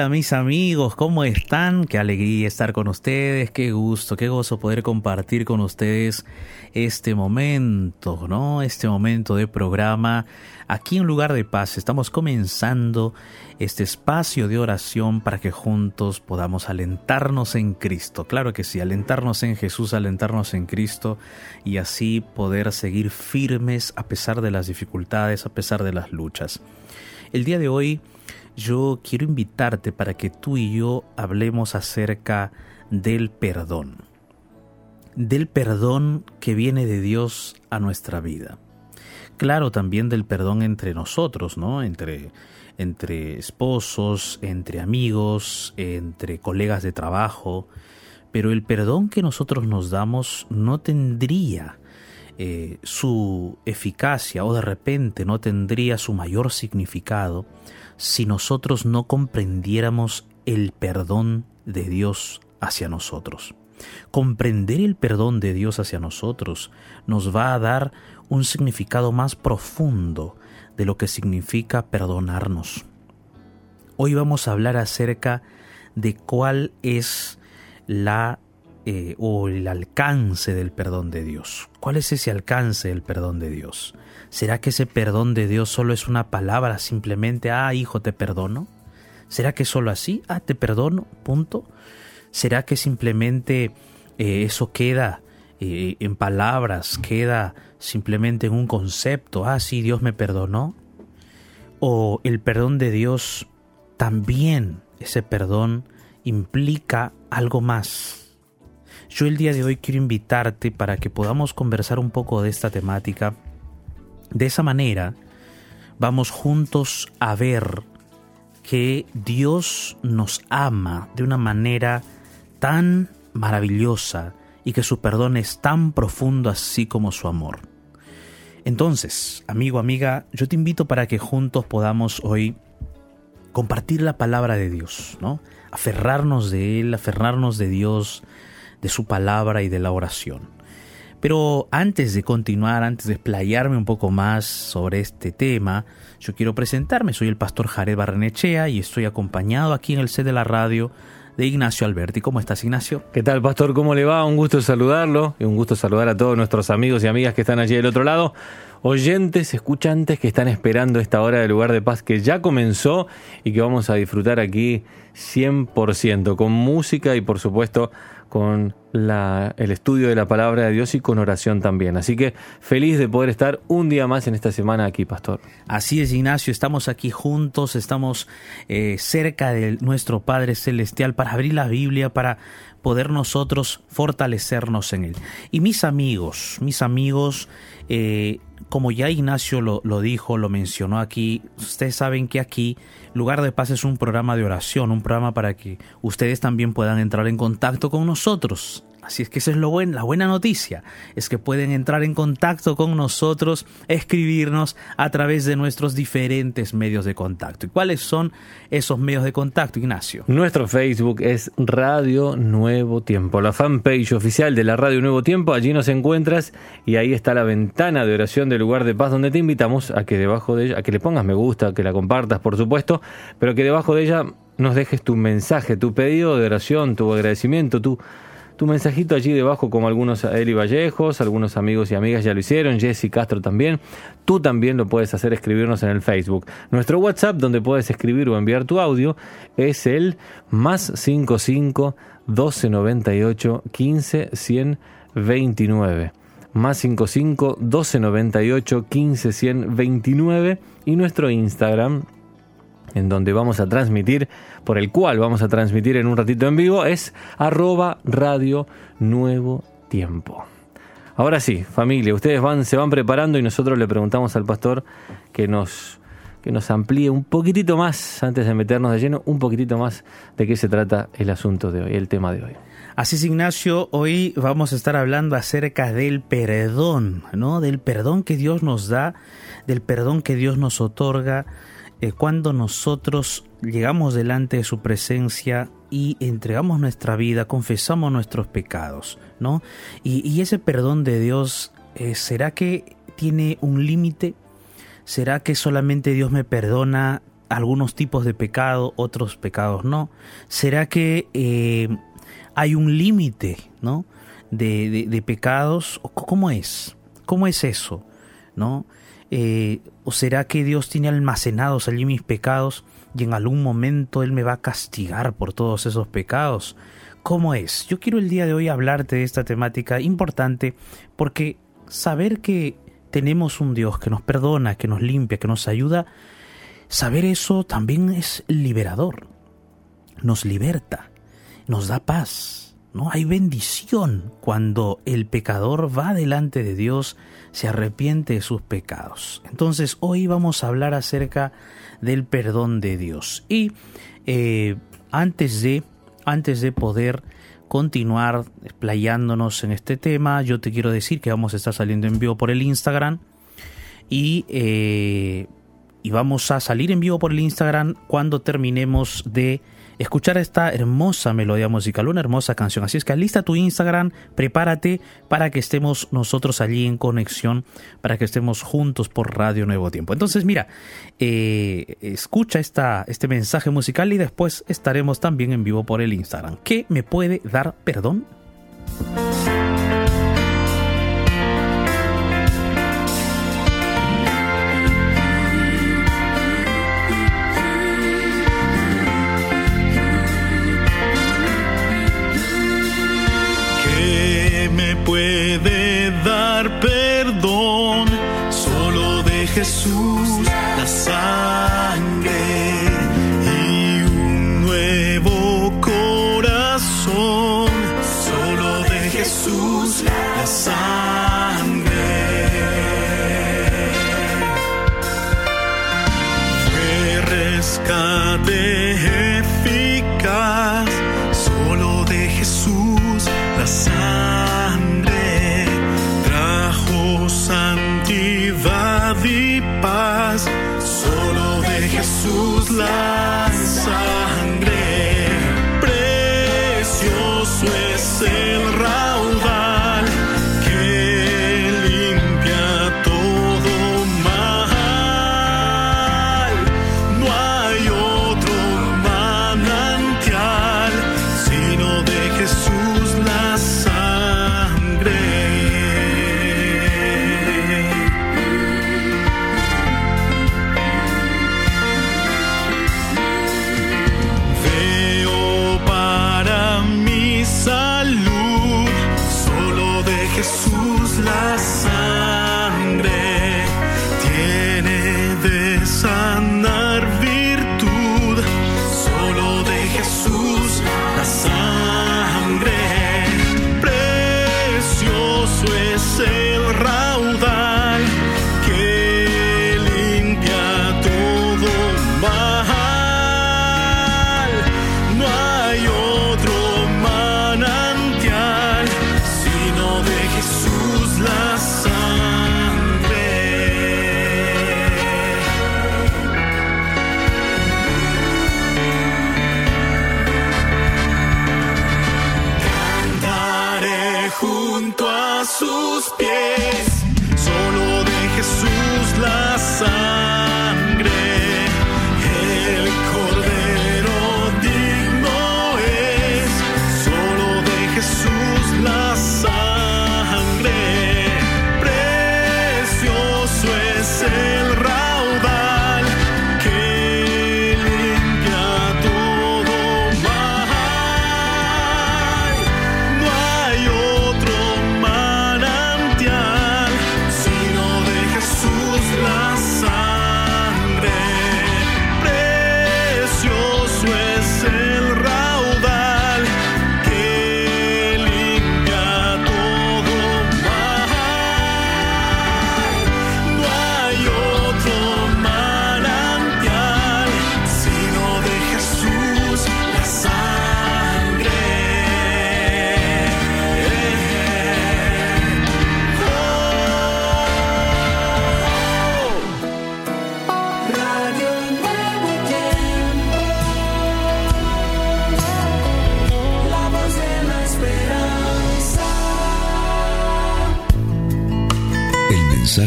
Hola, mis amigos, ¿cómo están? Qué alegría estar con ustedes, qué gusto, qué gozo poder compartir con ustedes este momento, ¿no? Este momento de programa aquí en Lugar de Paz. Estamos comenzando este espacio de oración para que juntos podamos alentarnos en Cristo. Claro que sí, alentarnos en Jesús, alentarnos en Cristo y así poder seguir firmes a pesar de las dificultades, a pesar de las luchas. El día de hoy yo quiero invitarte para que tú y yo hablemos acerca del perdón. Del perdón que viene de Dios a nuestra vida. Claro, también del perdón entre nosotros, ¿no? Entre, entre esposos, entre amigos, entre colegas de trabajo. Pero el perdón que nosotros nos damos no tendría eh, su eficacia o de repente no tendría su mayor significado si nosotros no comprendiéramos el perdón de Dios hacia nosotros. Comprender el perdón de Dios hacia nosotros nos va a dar un significado más profundo de lo que significa perdonarnos. Hoy vamos a hablar acerca de cuál es la eh, o el alcance del perdón de Dios. ¿Cuál es ese alcance del perdón de Dios? ¿Será que ese perdón de Dios solo es una palabra simplemente, ah, hijo, te perdono? ¿Será que solo así, ah, te perdono, punto? ¿Será que simplemente eh, eso queda eh, en palabras, queda simplemente en un concepto, ah, sí, Dios me perdonó? ¿O el perdón de Dios también, ese perdón, implica algo más? Yo el día de hoy quiero invitarte para que podamos conversar un poco de esta temática. De esa manera, vamos juntos a ver que Dios nos ama de una manera tan maravillosa y que su perdón es tan profundo así como su amor. Entonces, amigo, amiga, yo te invito para que juntos podamos hoy compartir la palabra de Dios, ¿no? Aferrarnos de Él, aferrarnos de Dios, de su palabra y de la oración. Pero antes de continuar, antes de explayarme un poco más sobre este tema, yo quiero presentarme. Soy el pastor Jared Barrenechea y estoy acompañado aquí en el set de la radio de Ignacio Alberti. ¿Cómo estás, Ignacio? ¿Qué tal, pastor? ¿Cómo le va? Un gusto saludarlo y un gusto saludar a todos nuestros amigos y amigas que están allí del otro lado. Oyentes, escuchantes que están esperando esta hora de lugar de paz que ya comenzó y que vamos a disfrutar aquí 100%, con música y por supuesto con el estudio de la palabra de Dios y con oración también. Así que feliz de poder estar un día más en esta semana aquí, pastor. Así es, Ignacio, estamos aquí juntos, estamos eh, cerca de nuestro Padre Celestial para abrir la Biblia, para poder nosotros fortalecernos en Él. Y mis amigos, mis amigos, eh, como ya Ignacio lo, lo, dijo, lo mencionó aquí, ustedes saben que aquí Lugar de Paz es un programa de oración, un programa para que ustedes también puedan entrar en contacto con nosotros. Así es que esa es lo la buena noticia, es que pueden entrar en contacto con nosotros, escribirnos a través de nuestros diferentes medios de contacto. ¿Y cuáles son esos medios de contacto, Ignacio? Nuestro Facebook es Radio Nuevo Tiempo, la fanpage oficial de la Radio Nuevo Tiempo, allí nos encuentras y ahí está la ventana de oración del lugar de paz donde te invitamos a que debajo de ella, a que le pongas me gusta, que la compartas, por supuesto, pero que debajo de ella nos dejes tu mensaje, tu pedido de oración, tu agradecimiento, tu tu mensajito allí debajo, como algunos Eli Vallejos, algunos amigos y amigas ya lo hicieron, Jesse Castro también. Tú también lo puedes hacer, escribirnos en el Facebook. Nuestro WhatsApp, donde puedes escribir o enviar tu audio, es el más 55 1298 15 129 más 55 1298 15 129 y nuestro Instagram en donde vamos a transmitir, por el cual vamos a transmitir en un ratito en vivo, es arroba radio nuevo tiempo. Ahora sí, familia, ustedes van, se van preparando y nosotros le preguntamos al pastor que nos, que nos amplíe un poquitito más, antes de meternos de lleno, un poquitito más de qué se trata el asunto de hoy, el tema de hoy. Así es, Ignacio, hoy vamos a estar hablando acerca del perdón, ¿no? Del perdón que Dios nos da, del perdón que Dios nos otorga, cuando nosotros llegamos delante de su presencia y entregamos nuestra vida, confesamos nuestros pecados, ¿no? Y, ese perdón de Dios, eh, ¿será que tiene un límite? ¿Será que solamente Dios me perdona algunos tipos de pecado, otros pecados no? ¿Será que eh, hay un límite ¿no? de, de, pecados? ¿Cómo es? ¿Cómo es eso? ¿No? Eh, ¿O será que Dios tiene almacenados allí mis pecados y en algún momento Él me va a castigar por todos esos pecados? ¿Cómo es? Yo quiero el día de hoy hablarte de esta temática importante porque saber que tenemos un Dios que nos perdona, que nos limpia, que nos ayuda, saber eso también es liberador. Nos liberta, nos da paz. ¿No? Hay bendición cuando el pecador va delante de Dios, se arrepiente de sus pecados. Entonces hoy vamos a hablar acerca del perdón de Dios. Y eh, antes de antes de poder continuar explayándonos en este tema, yo te quiero decir que vamos a estar saliendo en vivo por el Instagram y, eh, y vamos a salir en vivo por el Instagram cuando terminemos de escuchar esta hermosa melodía musical, una hermosa canción. Así es que alista tu Instagram, prepárate para que estemos nosotros allí en conexión, para que estemos juntos por Radio Nuevo Tiempo. Entonces, mira, eh, escucha esta, este mensaje musical y después estaremos también en vivo por el Instagram. ¿Qué me puede dar perdón? Jesús la sangre y un nuevo corazón. Solo de Jesús la sangre. Fue rescate eficaz. Solo de Jesús la sangre de Jesús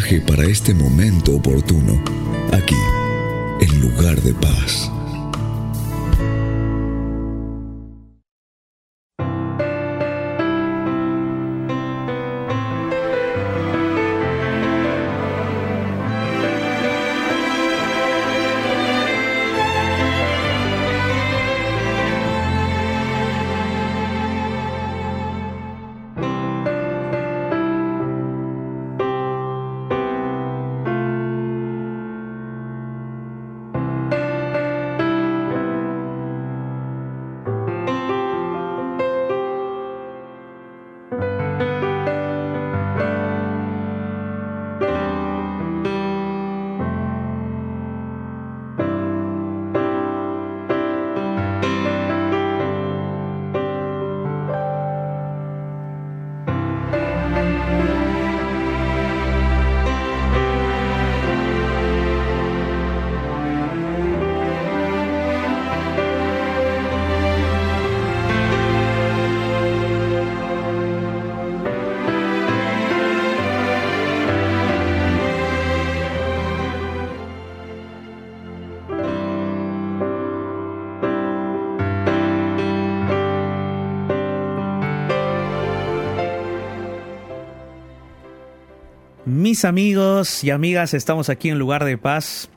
para este momento oportuno, aquí, el lugar de paz. Mis amigos y amigas, estamos aquí en Lugar de Paz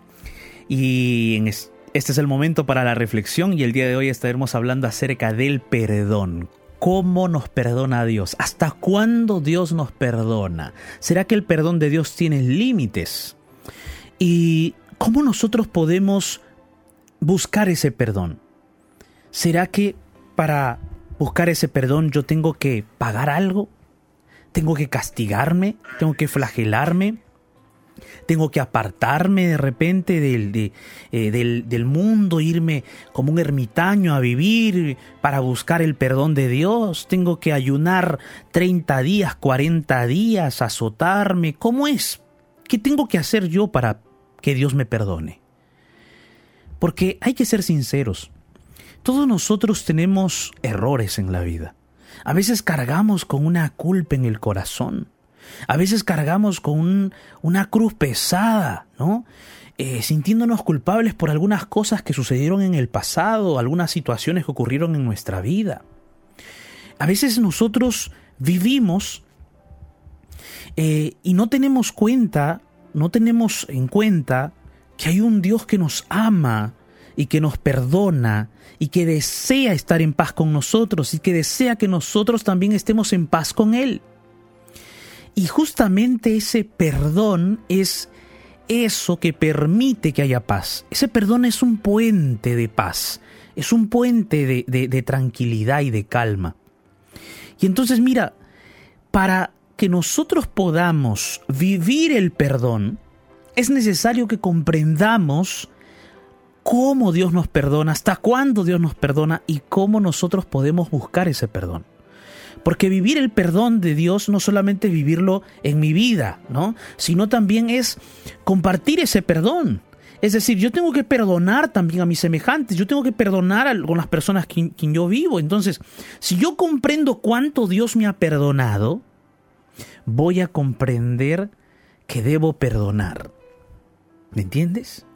y este es el momento para la reflexión y el día de hoy estaremos hablando acerca del perdón. ¿Cómo nos perdona Dios? ¿Hasta cuándo Dios nos perdona? ¿Será que el perdón de Dios tiene límites? ¿Y cómo nosotros podemos buscar ese perdón? ¿Será que para buscar ese perdón yo tengo que pagar algo? Tengo que castigarme, tengo que flagelarme, tengo que apartarme de repente eh, del, del mundo, irme como un ermitaño a vivir para buscar el perdón de Dios, tengo que ayunar 30 días, 40 días, azotarme, ¿cómo es? ¿Qué tengo que hacer yo para que Dios me perdone? Porque hay que ser sinceros, todos nosotros tenemos errores en la vida. A veces cargamos con una culpa en el corazón. A veces cargamos con un- una cruz pesada, ¿no? Eh, sintiéndonos culpables por algunas cosas que sucedieron en el pasado, algunas situaciones que ocurrieron en nuestra vida. A veces nosotros vivimos eh, y no tenemos cuenta, no tenemos en cuenta que hay un Dios que nos ama y que nos perdona y que desea estar en paz con nosotros y que desea que nosotros también estemos en paz con Él. Y justamente ese perdón es eso que permite que haya paz. Ese perdón es un puente de paz, es un puente de, de- de tranquilidad y de calma. Y entonces mira, para que nosotros podamos vivir el perdón, es necesario que comprendamos cómo Dios nos perdona, hasta cuándo Dios nos perdona y cómo nosotros podemos buscar ese perdón. Porque vivir el perdón de Dios no solamente vivirlo en mi vida, ¿no? Sino también es compartir ese perdón. Es decir, yo tengo que perdonar también a mis semejantes, yo tengo que perdonar a con las personas quien, quien yo vivo. Entonces, si yo comprendo cuánto Dios me ha perdonado, voy a comprender que debo perdonar. ¿Me entiendes?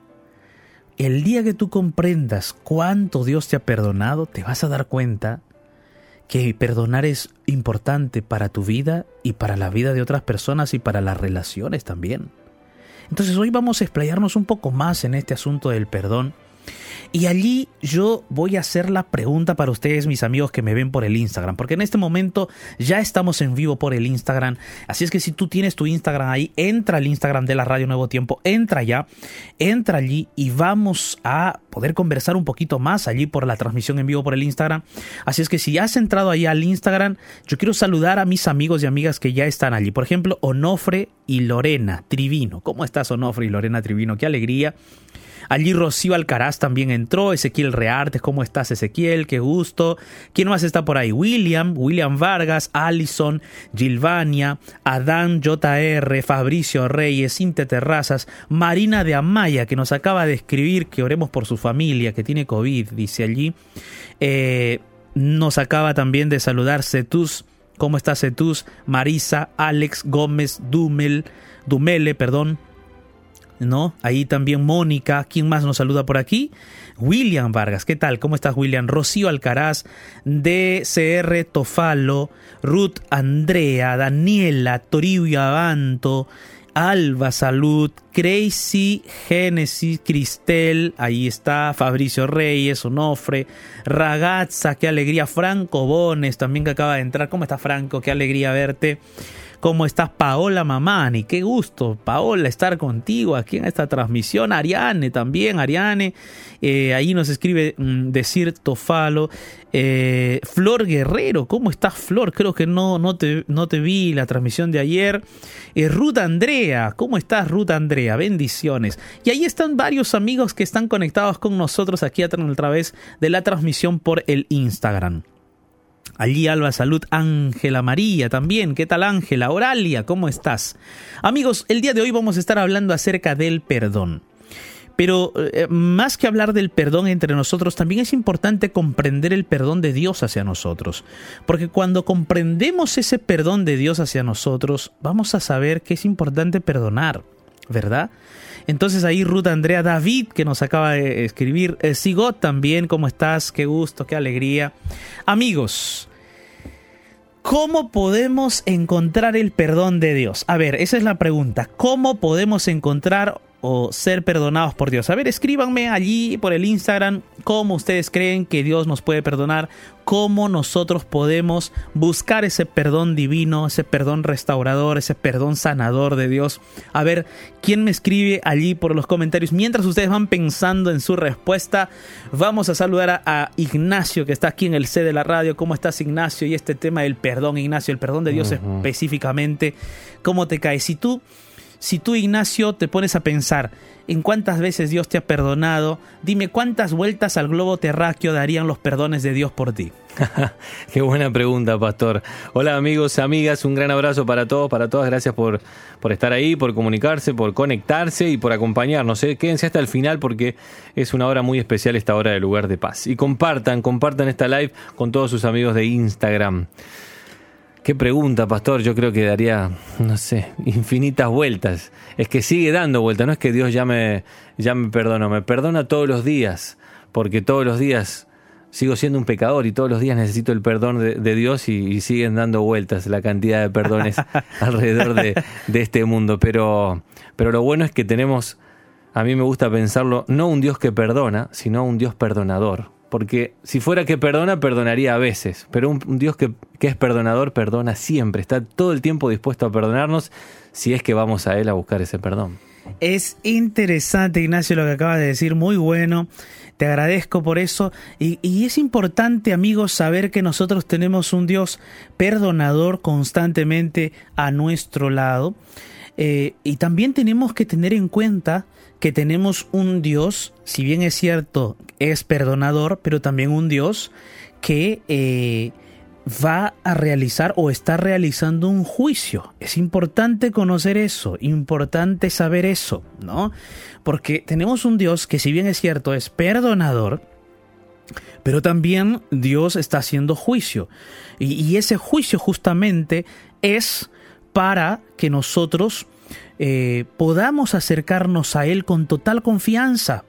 El día que tú comprendas cuánto Dios te ha perdonado, te vas a dar cuenta que perdonar es importante para tu vida y para la vida de otras personas y para las relaciones también. Entonces hoy vamos a explayarnos un poco más en este asunto del perdón. Y allí yo voy a hacer la pregunta para ustedes, mis amigos que me ven por el Instagram, porque en este momento ya estamos en vivo por el Instagram. Así es que si tú tienes tu Instagram ahí, entra al Instagram de la Radio Nuevo Tiempo, entra ya, entra allí y vamos a poder conversar un poquito más allí por la transmisión en vivo por el Instagram. Así es que si has entrado ahí al Instagram, yo quiero saludar a mis amigos y amigas que ya están allí. Por ejemplo, Onofre y Lorena Trivino. ¿Cómo estás, Onofre y Lorena Trivino? Qué alegría. Allí Rocío Alcaraz también entró, Ezequiel Reartes, ¿cómo estás Ezequiel? Qué gusto. ¿Quién más está por ahí? William, William Vargas, Allison, Gilvania, Adán JR, Fabricio Reyes, Cintia Terrazas, Marina de Amaya, que nos acaba de escribir que oremos por su familia, que tiene COVID, dice allí. Eh, nos acaba también de saludar Cetus. ¿Cómo estás Cetus? Marisa, Alex, Gómez, Dumel, Dumele, perdón. ¿No? Ahí también Mónica, ¿quién más nos saluda por aquí? William Vargas, ¿qué tal? ¿Cómo estás, William? Rocío Alcaraz, DCR Tofalo, Ruth Andrea, Daniela, Toribio Abanto, Alba Salud, Crazy Genesis, Cristel, ahí está, Fabricio Reyes, Onofre, Ragazza, qué alegría, Franco Bones, también que acaba de entrar. ¿Cómo está Franco? Qué alegría verte. ¿Cómo estás, Paola Mamani? Qué gusto, Paola, estar contigo aquí en esta transmisión. Ariane también, Ariane. Eh, ahí nos escribe mm, decir Tofalo. Eh, Flor Guerrero, ¿cómo estás, Flor? Creo que no, no, te, no te vi la transmisión de ayer. Eh, Ruth Andrea, ¿cómo estás, Ruth Andrea? Bendiciones. Y ahí están varios amigos que están conectados con nosotros aquí a través de la transmisión por el Instagram. Allí Alba Salud, Ángela María también. ¿Qué tal Ángela? Oralia, ¿cómo estás? Amigos, el día de hoy vamos a estar hablando acerca del perdón. Pero eh, más que hablar del perdón entre nosotros, también es importante comprender el perdón de Dios hacia nosotros. Porque cuando comprendemos ese perdón de Dios hacia nosotros, vamos a saber que es importante perdonar, ¿verdad? Entonces ahí Ruth Andrea David, que nos acaba de escribir, eh, Sigot también, ¿cómo estás? Qué gusto, qué alegría. Amigos, ¿Cómo podemos encontrar el perdón de Dios? A ver, esa es la pregunta. ¿Cómo podemos encontrar o ser perdonados por Dios. A ver, escríbanme allí por el Instagram cómo ustedes creen que Dios nos puede perdonar, cómo nosotros podemos buscar ese perdón divino, ese perdón restaurador, ese perdón sanador de Dios. A ver, ¿quién me escribe allí por los comentarios? Mientras ustedes van pensando en su respuesta, vamos a saludar a, Ignacio que está aquí en el C de la radio. ¿Cómo estás Ignacio? Y este tema del perdón, Ignacio, el perdón de Dios específicamente, ¿cómo te cae? Si tú si tú, Ignacio, te pones a pensar en cuántas veces Dios te ha perdonado, dime cuántas vueltas al globo terráqueo darían los perdones de Dios por ti. Qué buena pregunta, pastor. Hola amigos, amigas, un gran abrazo para todos, para todas. Gracias por, por estar ahí, por comunicarse, por conectarse y por acompañarnos. ¿eh? Quédense hasta el final porque es una hora muy especial esta hora de lugar de paz. Y compartan, compartan esta live con todos sus amigos de Instagram. Qué pregunta, pastor. Yo creo que daría, no sé, infinitas vueltas. Es que sigue dando vueltas. No es que Dios ya me, ya me perdonó. Me perdona todos los días. Porque todos los días sigo siendo un pecador y todos los días necesito el perdón de, Dios y, siguen dando vueltas la cantidad de perdones alrededor de, de, este mundo. Pero, pero lo bueno es que tenemos, a mí me gusta pensarlo, no un Dios que perdona, sino un Dios perdonador. Porque si fuera que perdona, perdonaría a veces. Pero un, Dios que, es perdonador, perdona siempre. Está todo el tiempo dispuesto a perdonarnos si es que vamos a Él a buscar ese perdón. Es interesante, Ignacio, lo que acabas de decir. Muy bueno. Te agradezco por eso. Y, es importante, amigos, saber que nosotros tenemos un Dios perdonador constantemente a nuestro lado. Eh, y también tenemos que tener en cuenta que tenemos un Dios, si bien es cierto, es perdonador, pero también un Dios que eh, va a realizar o está realizando un juicio. Es importante conocer eso, importante saber eso, ¿no? Porque tenemos un Dios que si bien es cierto, es perdonador, pero también Dios está haciendo juicio. Y, ese juicio justamente es para que nosotros eh, podamos acercarnos a Él con total confianza,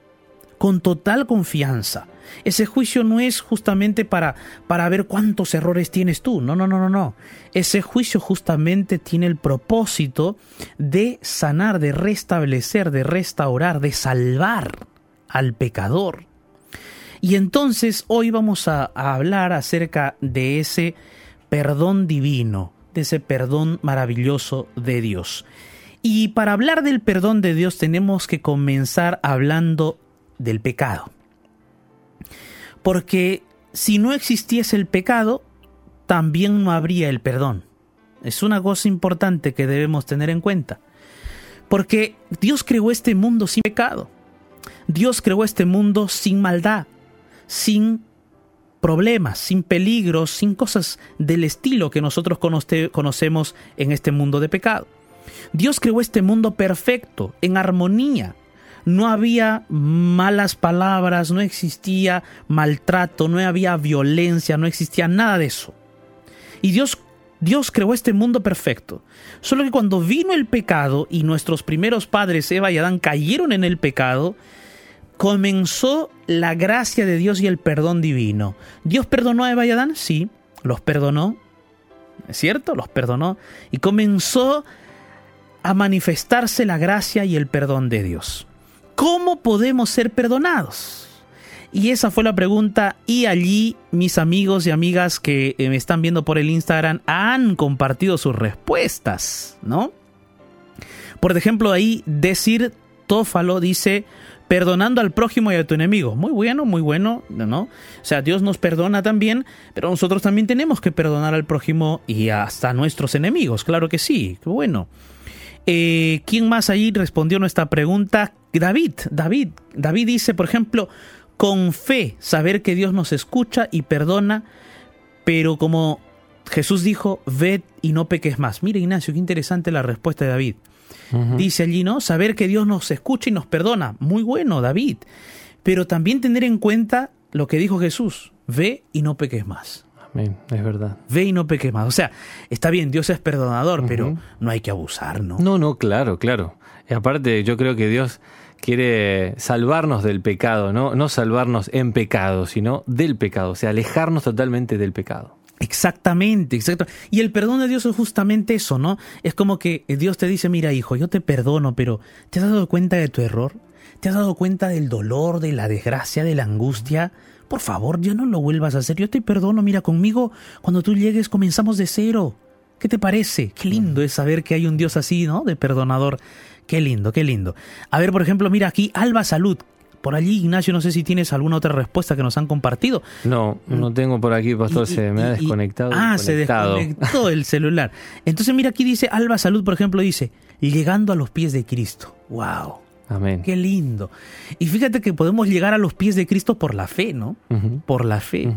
con total confianza. Ese juicio no es justamente para, para ver cuántos errores tienes tú, no, no, no, no, no. Ese juicio justamente tiene el propósito de sanar, de restablecer, de restaurar, de salvar al pecador. Y entonces hoy vamos a, hablar acerca de ese perdón divino, de ese perdón maravilloso de Dios. Y para hablar del perdón de Dios tenemos que comenzar hablando del pecado. Porque si no existiese el pecado, también no habría el perdón. Es una cosa importante que debemos tener en cuenta. Porque Dios creó este mundo sin pecado. Dios creó este mundo sin maldad, sin problemas, sin peligros, sin cosas del estilo que nosotros conocemos en este mundo de pecado. Dios creó este mundo perfecto, en armonía. No había malas palabras, no existía maltrato, no había violencia, no existía nada de eso. Y Dios Dios creó este mundo perfecto. Solo que cuando vino el pecado y nuestros primeros padres, Eva y Adán, cayeron en el pecado, comenzó la gracia de Dios y el perdón divino. ¿Dios perdonó a Eva y Adán? Sí, los perdonó. ¿Es cierto? Los perdonó. Y comenzó a manifestarse la gracia y el perdón de Dios. ¿Cómo podemos ser perdonados? Y esa fue la pregunta y allí mis amigos y amigas que eh, me están viendo por el Instagram han compartido sus respuestas, ¿no? Por ejemplo, ahí decir Tófalo dice, perdonando al prójimo y a tu enemigo. Muy bueno, muy bueno, ¿no? O sea, Dios nos perdona también, pero nosotros también tenemos que perdonar al prójimo y hasta a nuestros enemigos, claro que sí, qué bueno. Eh, ¿Quién más ahí respondió nuestra pregunta? David, David, David dice, por ejemplo, con fe, saber que Dios nos escucha y perdona, pero como Jesús dijo, ved y no peques más. Mira Ignacio, qué interesante la respuesta de David. Dice allí, ¿no? Saber que Dios nos escucha y nos perdona. Muy bueno, David. Pero también tener en cuenta lo que dijo Jesús, ve y no peques más. Amén, es verdad. Ve y no peques más. O sea, está bien, Dios es perdonador, pero no hay que abusar, ¿no? No, no, claro, claro. Y aparte, yo creo que Dios quiere salvarnos del pecado, ¿no? No salvarnos en pecado, sino del pecado, o sea, alejarnos totalmente del pecado. Exactamente, exacto. Y el perdón de Dios es justamente eso, ¿no? Es como que Dios te dice, mira hijo, yo te perdono, pero ¿te has dado cuenta de tu error? ¿Te has dado cuenta del dolor, de la desgracia, de la angustia? Por favor, ya no lo vuelvas a hacer. Yo te perdono, mira, conmigo, cuando tú llegues comenzamos de cero. ¿Qué te parece? Qué lindo es saber que hay un Dios así, ¿no? De perdonador. Qué lindo, qué lindo. A ver, por ejemplo, mira aquí, Alba Salud. Por allí, Ignacio, no sé si tienes alguna otra respuesta que nos han compartido. No, no tengo por aquí, pastor, se me ha desconectado. ah, se desconectó el celular. Entonces, mira, aquí dice Alba Salud, por ejemplo, dice, llegando a los pies de Cristo. ¡Wow! Amén. Qué lindo. Y fíjate que podemos llegar a los pies de Cristo por la fe, ¿no? Por la fe.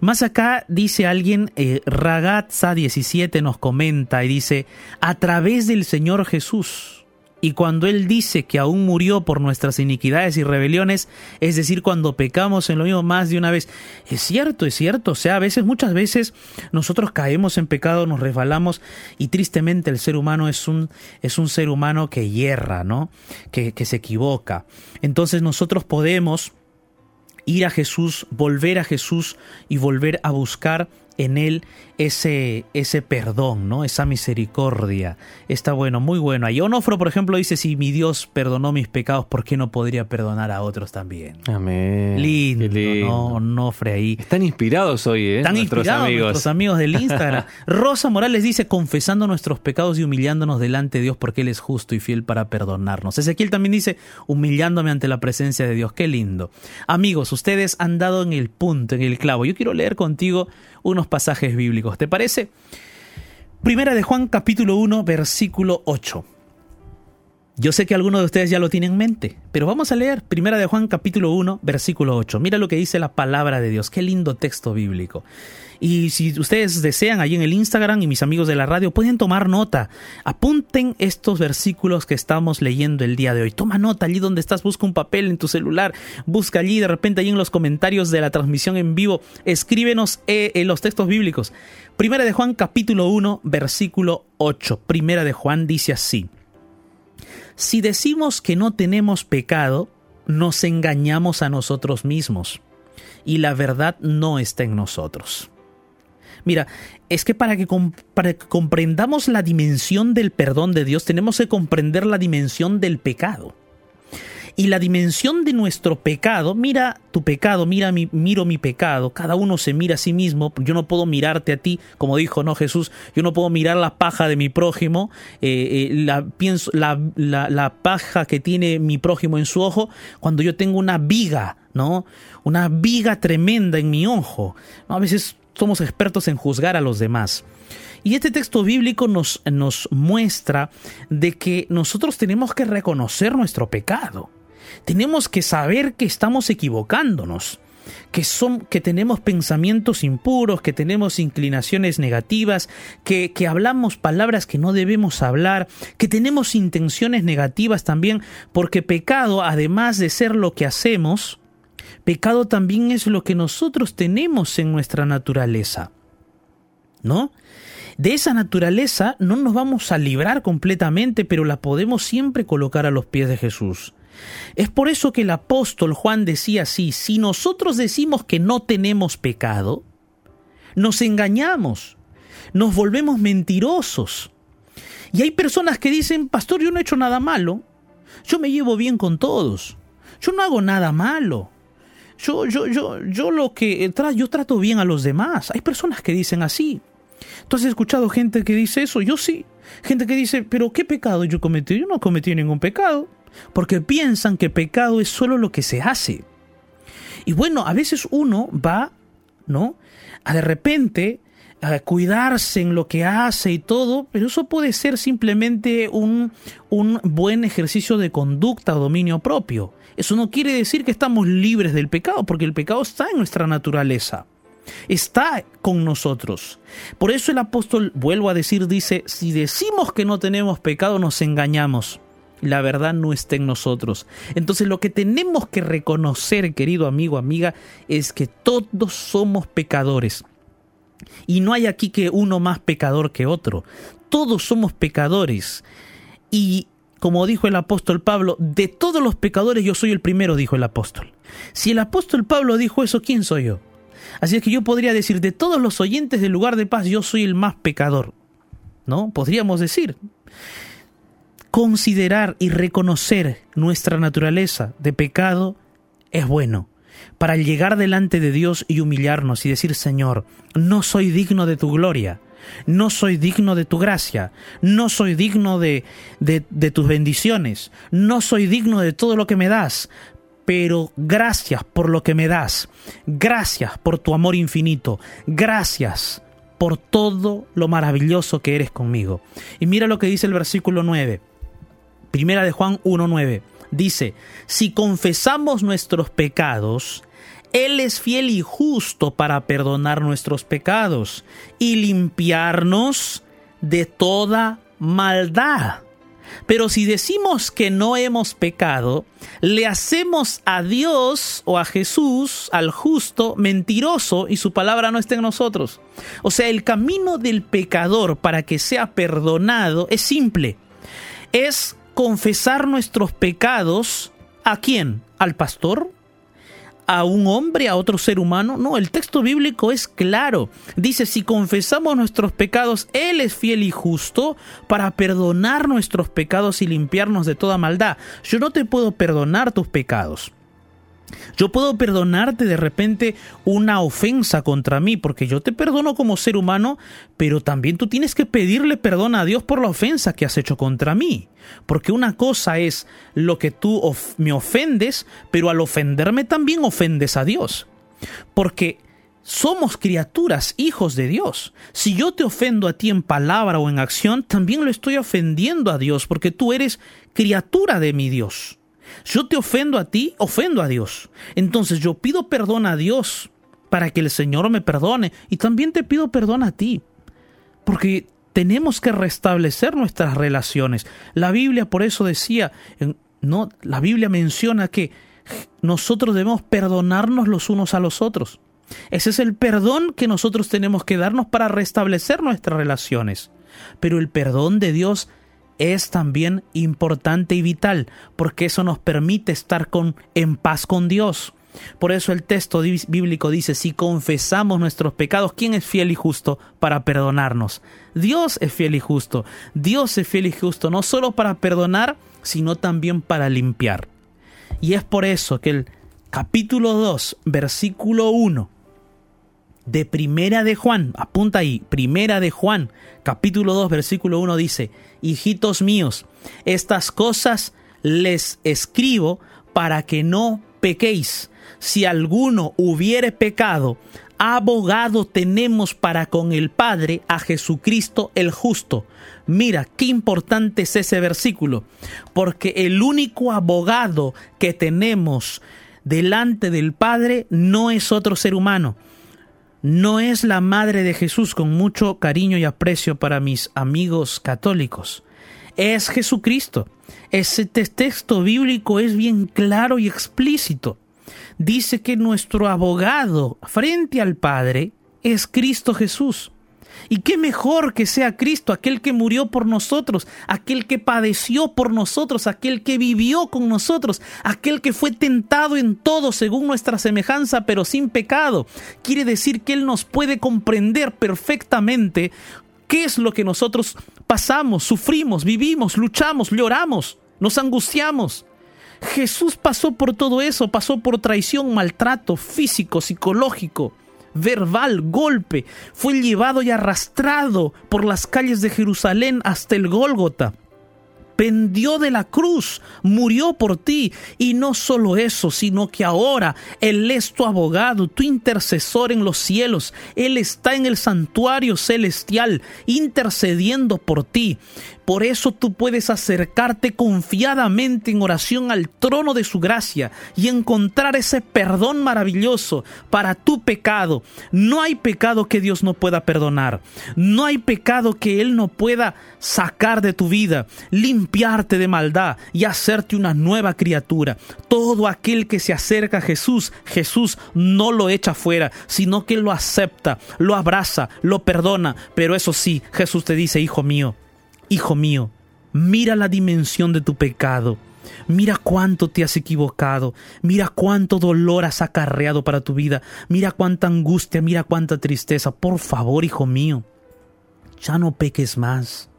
Más acá dice alguien, eh, Ragazza 17 nos comenta y dice, a través del Señor Jesús y cuando Él dice que aún murió por nuestras iniquidades y rebeliones, es decir, cuando pecamos en lo mismo más de una vez, es cierto, es cierto. O sea, a veces, muchas veces, nosotros caemos en pecado, nos resbalamos y tristemente el ser humano es un, es un ser humano que hierra, ¿no? Que, que se equivoca. Entonces nosotros podemos ir a Jesús, volver a Jesús y volver a buscar en él ese, ese perdón, ¿no? Esa misericordia. Está bueno, muy bueno. Y Onofro, por ejemplo, dice, si mi Dios perdonó mis pecados, ¿por qué no podría perdonar a otros también? Amén. Lindo, ¿no? Onofre ahí. Están inspirados hoy, ¿eh? Están nuestros inspirados amigos. nuestros amigos del Instagram. Rosa Morales dice, confesando nuestros pecados y humillándonos delante de Dios porque Él es justo y fiel para perdonarnos. Ezequiel también dice, humillándome ante la presencia de Dios. Qué lindo. Amigos, ustedes han dado en el punto, en el clavo. Yo quiero leer contigo unos pasajes bíblicos. ¿Te parece? Primera de Juan capítulo 1 versículo 8. Yo sé que algunos de ustedes ya lo tienen en mente, pero vamos a leer Primera de Juan capítulo 1 versículo 8. Mira lo que dice la palabra de Dios. Qué lindo texto bíblico. Y si ustedes desean, allí en el Instagram y mis amigos de la radio pueden tomar nota. Apunten estos versículos que estamos leyendo el día de hoy. Toma nota allí donde estás, busca un papel en tu celular, busca allí de repente allí en los comentarios de la transmisión en vivo, escríbenos eh, los textos bíblicos. Primera de Juan capítulo 1 versículo 8. Primera de Juan dice así. Si decimos que no tenemos pecado, nos engañamos a nosotros mismos y la verdad no está en nosotros. Mira, es que para que, para que comprendamos la dimensión del perdón de Dios, tenemos que comprender la dimensión del pecado. Y la dimensión de nuestro pecado, mira tu pecado, mira mi, miro mi pecado, cada uno se mira a sí mismo, yo no puedo mirarte a ti, como dijo no Jesús, yo no puedo mirar la paja de mi prójimo, eh, eh, la, pienso, la, la, paja que tiene mi prójimo en su ojo, cuando yo tengo una viga, ¿no? Una viga tremenda en mi ojo. A veces somos expertos en juzgar a los demás. Y este texto bíblico nos, nos muestra de que nosotros tenemos que reconocer nuestro pecado. Tenemos que saber que estamos equivocándonos, que, son, que tenemos pensamientos impuros, que tenemos inclinaciones negativas, que, que hablamos palabras que no debemos hablar, que tenemos intenciones negativas también, porque pecado, además de ser lo que hacemos, Pecado también es lo que nosotros tenemos en nuestra naturaleza. ¿No? De esa naturaleza no nos vamos a librar completamente, pero la podemos siempre colocar a los pies de Jesús. Es por eso que el apóstol Juan decía así, si nosotros decimos que no tenemos pecado, nos engañamos, nos volvemos mentirosos. Y hay personas que dicen, pastor, yo no he hecho nada malo, yo me llevo bien con todos, yo no hago nada malo, yo, yo, yo, yo lo que yo trato bien a los demás. Hay personas que dicen así. ¿Tú has escuchado gente que dice eso? Yo sí. Gente que dice, pero ¿qué pecado yo cometí? Yo no cometí ningún pecado. Porque piensan que pecado es solo lo que se hace. Y bueno, a veces uno va, ¿no? A de repente a cuidarse en lo que hace y todo, pero eso puede ser simplemente un, un buen ejercicio de conducta o dominio propio. Eso no quiere decir que estamos libres del pecado, porque el pecado está en nuestra naturaleza está con nosotros. Por eso el apóstol, vuelvo a decir, dice, si decimos que no tenemos pecado, nos engañamos. La verdad no está en nosotros. Entonces lo que tenemos que reconocer, querido amigo, amiga, es que todos somos pecadores. Y no hay aquí que uno más pecador que otro. Todos somos pecadores. Y como dijo el apóstol Pablo, de todos los pecadores yo soy el primero, dijo el apóstol. Si el apóstol Pablo dijo eso, ¿quién soy yo? Así es que yo podría decir, de todos los oyentes del lugar de paz, yo soy el más pecador. ¿No? Podríamos decir. Considerar y reconocer nuestra naturaleza de pecado es bueno para llegar delante de Dios y humillarnos y decir, Señor, no soy digno de tu gloria, no soy digno de tu gracia, no soy digno de, de, tus bendiciones, no soy digno de todo lo que me das, pero gracias por lo que me das, gracias por tu amor infinito, gracias por todo lo maravilloso que eres conmigo. Y mira lo que dice el versículo 9, primera de Juan 1.9, dice, si confesamos nuestros pecados, Él es fiel y justo para perdonar nuestros pecados y limpiarnos de toda maldad. Pero si decimos que no hemos pecado, le hacemos a Dios o a Jesús, al justo, mentiroso y su palabra no está en nosotros. O sea, el camino del pecador para que sea perdonado es simple. Es confesar nuestros pecados a quién? ¿Al pastor? A un hombre, a otro ser humano. No, el texto bíblico es claro. Dice, si confesamos nuestros pecados, Él es fiel y justo para perdonar nuestros pecados y limpiarnos de toda maldad. Yo no te puedo perdonar tus pecados. Yo puedo perdonarte de repente una ofensa contra mí, porque yo te perdono como ser humano, pero también tú tienes que pedirle perdón a Dios por la ofensa que has hecho contra mí. Porque una cosa es lo que tú me ofendes, pero al ofenderme también ofendes a Dios. Porque somos criaturas, hijos de Dios. Si yo te ofendo a ti en palabra o en acción, también lo estoy ofendiendo a Dios, porque tú eres criatura de mi Dios. Yo te ofendo a ti, ofendo a Dios. Entonces yo pido perdón a Dios para que el Señor me perdone y también te pido perdón a ti. Porque tenemos que restablecer nuestras relaciones. La Biblia por eso decía, no, la Biblia menciona que nosotros debemos perdonarnos los unos a los otros. Ese es el perdón que nosotros tenemos que darnos para restablecer nuestras relaciones. Pero el perdón de Dios es también importante y vital, porque eso nos permite estar con, en paz con Dios. Por eso el texto bíblico dice, si confesamos nuestros pecados, ¿quién es fiel y justo para perdonarnos? Dios es fiel y justo. Dios es fiel y justo, no solo para perdonar, sino también para limpiar. Y es por eso que el capítulo 2, versículo 1 de Primera de Juan, apunta ahí, Primera de Juan, capítulo 2, versículo 1 dice, Hijitos míos, estas cosas les escribo para que no pequéis. Si alguno hubiere pecado, abogado tenemos para con el Padre a Jesucristo el justo. Mira, qué importante es ese versículo, porque el único abogado que tenemos delante del Padre no es otro ser humano, no es la madre de Jesús con mucho cariño y aprecio para mis amigos católicos. Es Jesucristo. Ese texto bíblico es bien claro y explícito. Dice que nuestro abogado frente al Padre es Cristo Jesús. Y qué mejor que sea Cristo, aquel que murió por nosotros, aquel que padeció por nosotros, aquel que vivió con nosotros, aquel que fue tentado en todo según nuestra semejanza, pero sin pecado. Quiere decir que Él nos puede comprender perfectamente qué es lo que nosotros pasamos, sufrimos, vivimos, luchamos, lloramos, nos angustiamos. Jesús pasó por todo eso, pasó por traición, maltrato físico, psicológico, verbal, golpe. Fue llevado y arrastrado por las calles de Jerusalén hasta el Gólgota pendió de la cruz, murió por ti. Y no solo eso, sino que ahora Él es tu abogado, tu intercesor en los cielos. Él está en el santuario celestial, intercediendo por ti. Por eso tú puedes acercarte confiadamente en oración al trono de su gracia y encontrar ese perdón maravilloso para tu pecado. No hay pecado que Dios no pueda perdonar. No hay pecado que Él no pueda sacar de tu vida, limpiarte de maldad y hacerte una nueva criatura. Todo aquel que se acerca a Jesús, Jesús no lo echa fuera, sino que lo acepta, lo abraza, lo perdona. Pero eso sí, Jesús te dice, hijo mío, Hijo mío, mira la dimensión de tu pecado. Mira cuánto te has equivocado, mira cuánto dolor has acarreado para tu vida, mira cuánta angustia, mira cuánta tristeza. Por favor, hijo mío, ya no peques más.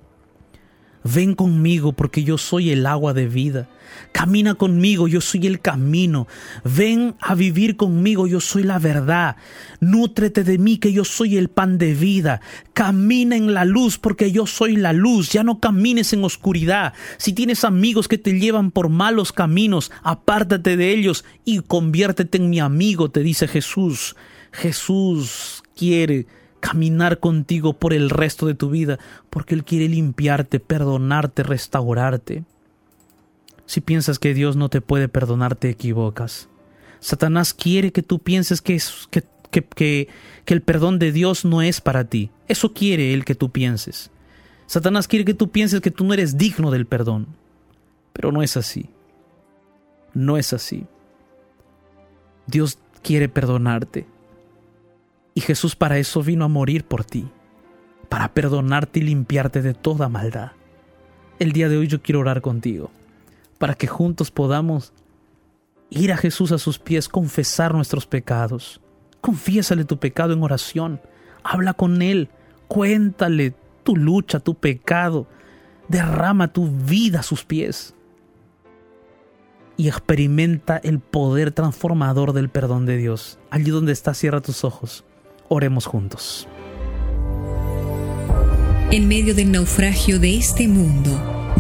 Ven conmigo porque yo soy el agua de vida. Camina conmigo, yo soy el camino. Ven a vivir conmigo, yo soy la verdad. Nútrete de mí, que yo soy el pan de vida. Camina en la luz, porque yo soy la luz. Ya no camines en oscuridad. Si tienes amigos que te llevan por malos caminos, apártate de ellos y conviértete en mi amigo, te dice Jesús. Jesús quiere caminar contigo por el resto de tu vida, porque Él quiere limpiarte, perdonarte, restaurarte. Si piensas que Dios no te puede perdonar, te equivocas. Satanás quiere que tú pienses que, que, que, que el perdón de Dios no es para ti. Eso quiere Él que tú pienses. Satanás quiere que tú pienses que tú no eres digno del perdón. Pero no es así. No es así. Dios quiere perdonarte. Y Jesús para eso vino a morir por ti, para perdonarte y limpiarte de toda maldad. El día de hoy yo quiero orar contigo, para que juntos podamos ir a Jesús a sus pies, confesar nuestros pecados. Confiésale tu pecado en oración, habla con Él, cuéntale tu lucha, tu pecado, derrama tu vida a sus pies y experimenta el poder transformador del perdón de Dios. Allí donde estás, cierra tus ojos. Oremos juntos. En medio del naufragio de este mundo,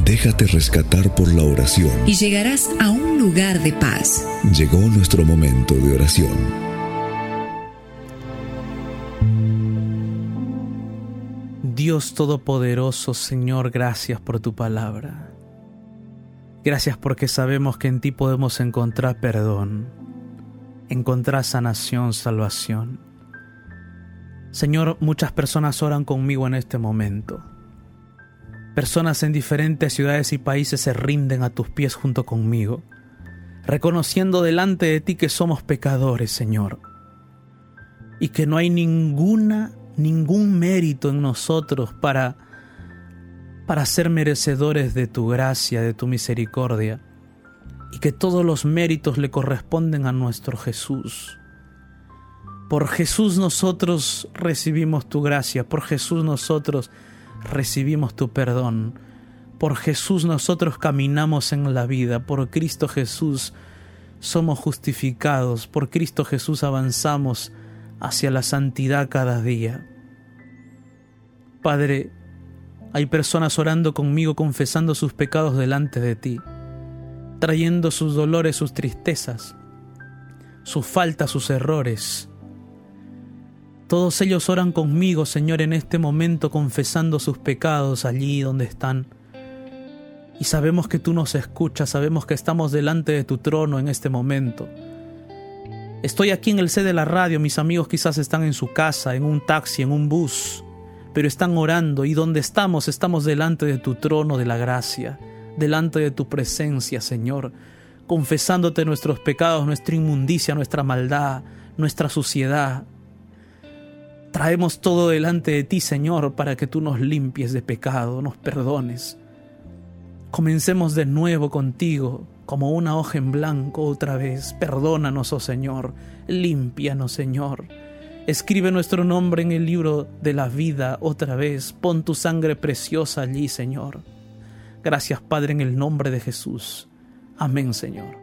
déjate rescatar por la oración y llegarás a un lugar de paz. Llegó nuestro momento de oración. Dios Todopoderoso, Señor, gracias por tu palabra. Gracias porque sabemos que en ti podemos encontrar perdón, encontrar sanación, salvación. Señor, muchas personas oran conmigo en este momento. Personas en diferentes ciudades y países se rinden a tus pies junto conmigo, reconociendo delante de ti que somos pecadores, Señor, y que no hay ninguna ningún mérito en nosotros para para ser merecedores de tu gracia, de tu misericordia, y que todos los méritos le corresponden a nuestro Jesús. Por Jesús nosotros recibimos tu gracia, por Jesús nosotros recibimos tu perdón, por Jesús nosotros caminamos en la vida, por Cristo Jesús somos justificados, por Cristo Jesús avanzamos hacia la santidad cada día. Padre, hay personas orando conmigo confesando sus pecados delante de ti, trayendo sus dolores, sus tristezas, sus faltas, sus errores, todos ellos oran conmigo, Señor, en este momento confesando sus pecados allí donde están. Y sabemos que tú nos escuchas, sabemos que estamos delante de tu trono en este momento. Estoy aquí en el C de la radio, mis amigos quizás están en su casa, en un taxi, en un bus, pero están orando y donde estamos estamos delante de tu trono de la gracia, delante de tu presencia, Señor, confesándote nuestros pecados, nuestra inmundicia, nuestra maldad, nuestra suciedad, Traemos todo delante de ti, Señor, para que tú nos limpies de pecado, nos perdones. Comencemos de nuevo contigo, como una hoja en blanco otra vez. Perdónanos, oh Señor, límpianos, Señor. Escribe nuestro nombre en el libro de la vida otra vez. Pon tu sangre preciosa allí, Señor. Gracias, Padre, en el nombre de Jesús. Amén, Señor.